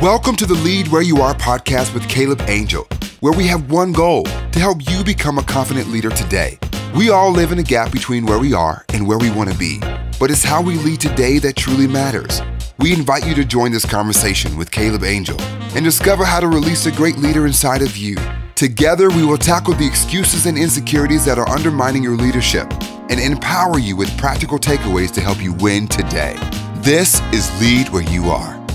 Welcome to the Lead Where You Are podcast with Caleb Angel, where we have one goal to help you become a confident leader today. We all live in a gap between where we are and where we want to be, but it's how we lead today that truly matters. We invite you to join this conversation with Caleb Angel and discover how to release a great leader inside of you. Together, we will tackle the excuses and insecurities that are undermining your leadership and empower you with practical takeaways to help you win today. This is Lead Where You Are.